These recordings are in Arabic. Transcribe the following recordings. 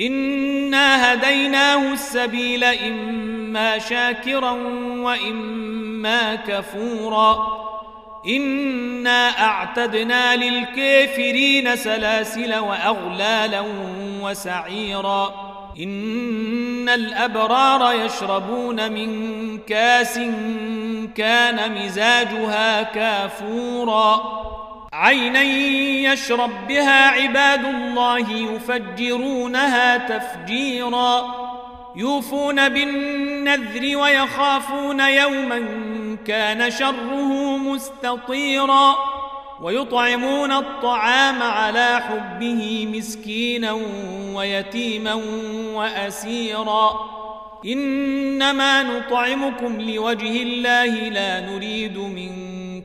إنا هديناه السبيل إما شاكرا وإما كفورا إنا أعتدنا للكافرين سلاسل وأغلالا وسعيرا إن الأبرار يشربون من كاس كان مزاجها كافورا عينا يشرب بها عباد الله يفجرونها تفجيرا يوفون بالنذر ويخافون يوما كان شره مستطيرا ويطعمون الطعام على حبه مسكينا ويتيما واسيرا. إنما نطعمكم لوجه الله لا نريد منكم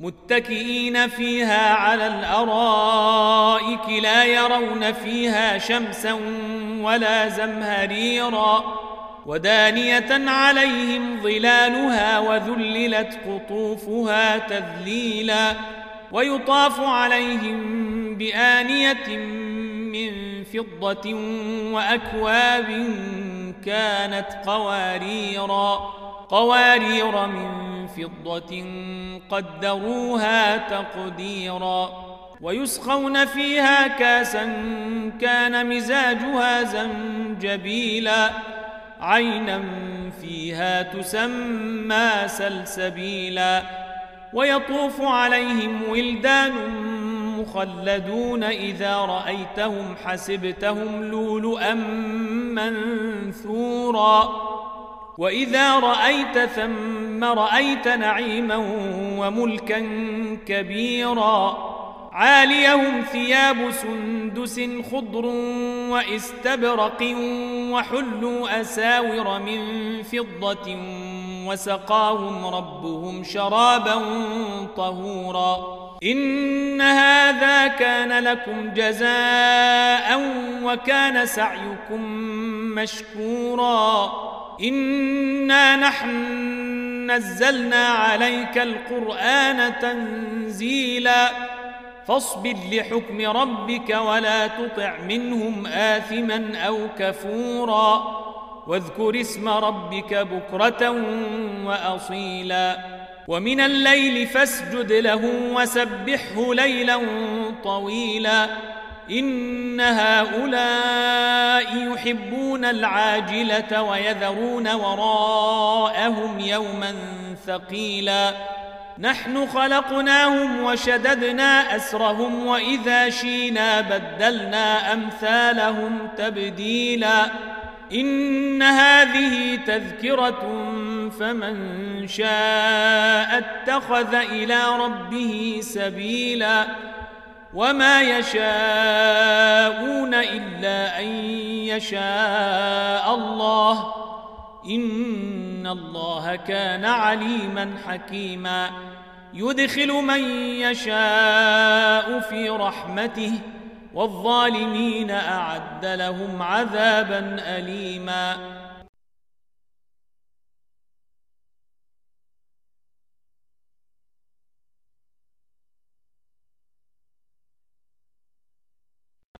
متكئين فيها على الأرائك لا يرون فيها شمسا ولا زمهريرا. ودانية عليهم ظلالها وذللت قطوفها تذليلا. ويطاف عليهم بآنية من فضة وأكواب كانت قواريرا. قوارير من فضة قدروها تقديرا. ويسقون فيها كاسا كان مزاجها زنجبيلا. عينا فيها تسمى سلسبيلا. ويطوف عليهم ولدان مخلدون إذا رأيتهم حسبتهم لولؤا منثورا. وإذا رأيت ثم رأيت نعيما وملكا كبيرا عاليهم ثياب سندس خضر وإستبرق وحلوا أساور من فضة وسقاهم ربهم شرابا طهورا إن هذا كان لكم جزاء وكان سعيكم مشكورا إنا نحن نزلنا عليك القرآن تنزيلا فاصبر لحكم ربك ولا تطع منهم آثما أو كفورا واذكر اسم ربك بكرة وأصيلا ومن الليل فاسجد له وسبحه ليلا طويلا إن هؤلاء يحبون العاجلة ويذرون وراءهم يوما ثقيلا. نحن خلقناهم وشددنا أسرهم وإذا شينا بدلنا أمثالهم تبديلا. إن هذه تذكرة فمن شاء اتخذ إلى ربه سبيلا. وما يشاءون إلا أن يشاء الله إن الله كان عليما حكيما يدخل من يشاء في رحمته والظالمين أعد لهم عذابا أليما